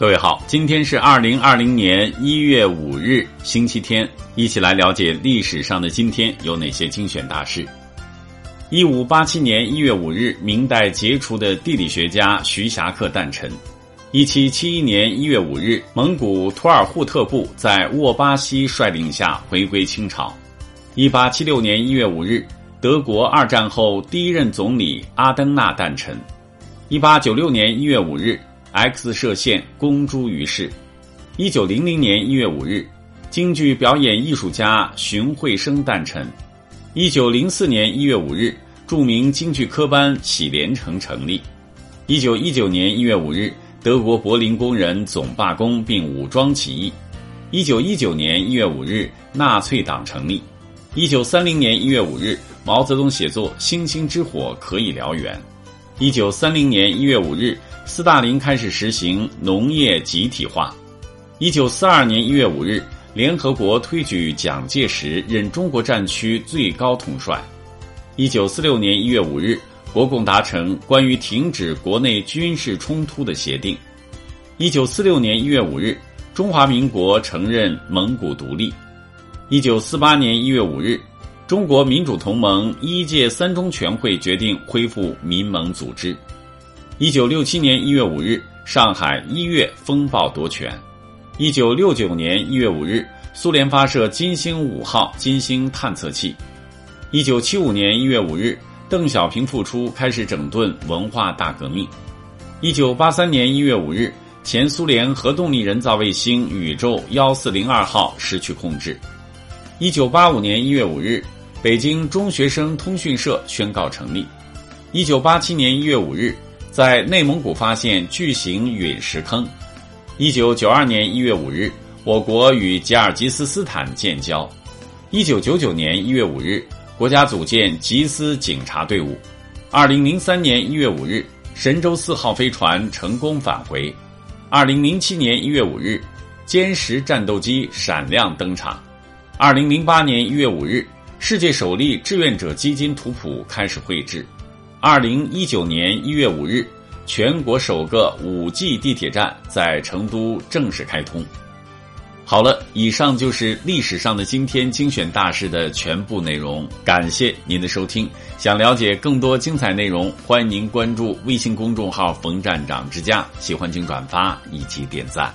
各位好，今天是二零二零年一月五日，星期天，一起来了解历史上的今天有哪些精选大事。一五八七年一月五日，明代杰出的地理学家徐霞客诞辰。一七七一年一月五日，蒙古图尔扈特部在沃巴西率领下回归清朝。一八七六年一月五日，德国二战后第一任总理阿登纳诞辰。一八九六年一月五日。X 射线公诸于世。一九零零年一月五日，京剧表演艺术家荀慧生诞辰。一九零四年一月五日，著名京剧科班喜连城成立。一九一九年一月五日，德国柏林工人总罢工并武装起义。一九一九年一月五日，纳粹党成立。一九三零年一月五日，毛泽东写作《星星之火可以燎原》。一九三零年一月五日。斯大林开始实行农业集体化。一九四二年一月五日，联合国推举蒋介石任中国战区最高统帅。一九四六年一月五日，国共达成关于停止国内军事冲突的协定。一九四六年一月五日，中华民国承认蒙古独立。一九四八年一月五日，中国民主同盟一届三中全会决定恢复民盟组织。一九六七年一月五日，上海一月风暴夺权。一九六九年一月五日，苏联发射金星五号金星探测器。一九七五年一月五日，邓小平复出，开始整顿文化大革命。一九八三年一月五日，前苏联核动力人造卫星宇宙幺四零二号失去控制。一九八五年一月五日，北京中学生通讯社宣告成立。一九八七年一月五日。在内蒙古发现巨型陨石坑。一九九二年一月五日，我国与吉尔吉斯斯坦建交。一九九九年一月五日，国家组建吉斯警察队伍。二零零三年一月五日，神舟四号飞船成功返回。二零零七年一月五日，歼十战斗机闪亮登场。二零零八年一月五日，世界首例志愿者基金图谱开始绘制。二零一九年一月五日，全国首个五 G 地铁站在成都正式开通。好了，以上就是历史上的今天精选大事的全部内容。感谢您的收听。想了解更多精彩内容，欢迎您关注微信公众号“冯站长之家”。喜欢请转发以及点赞。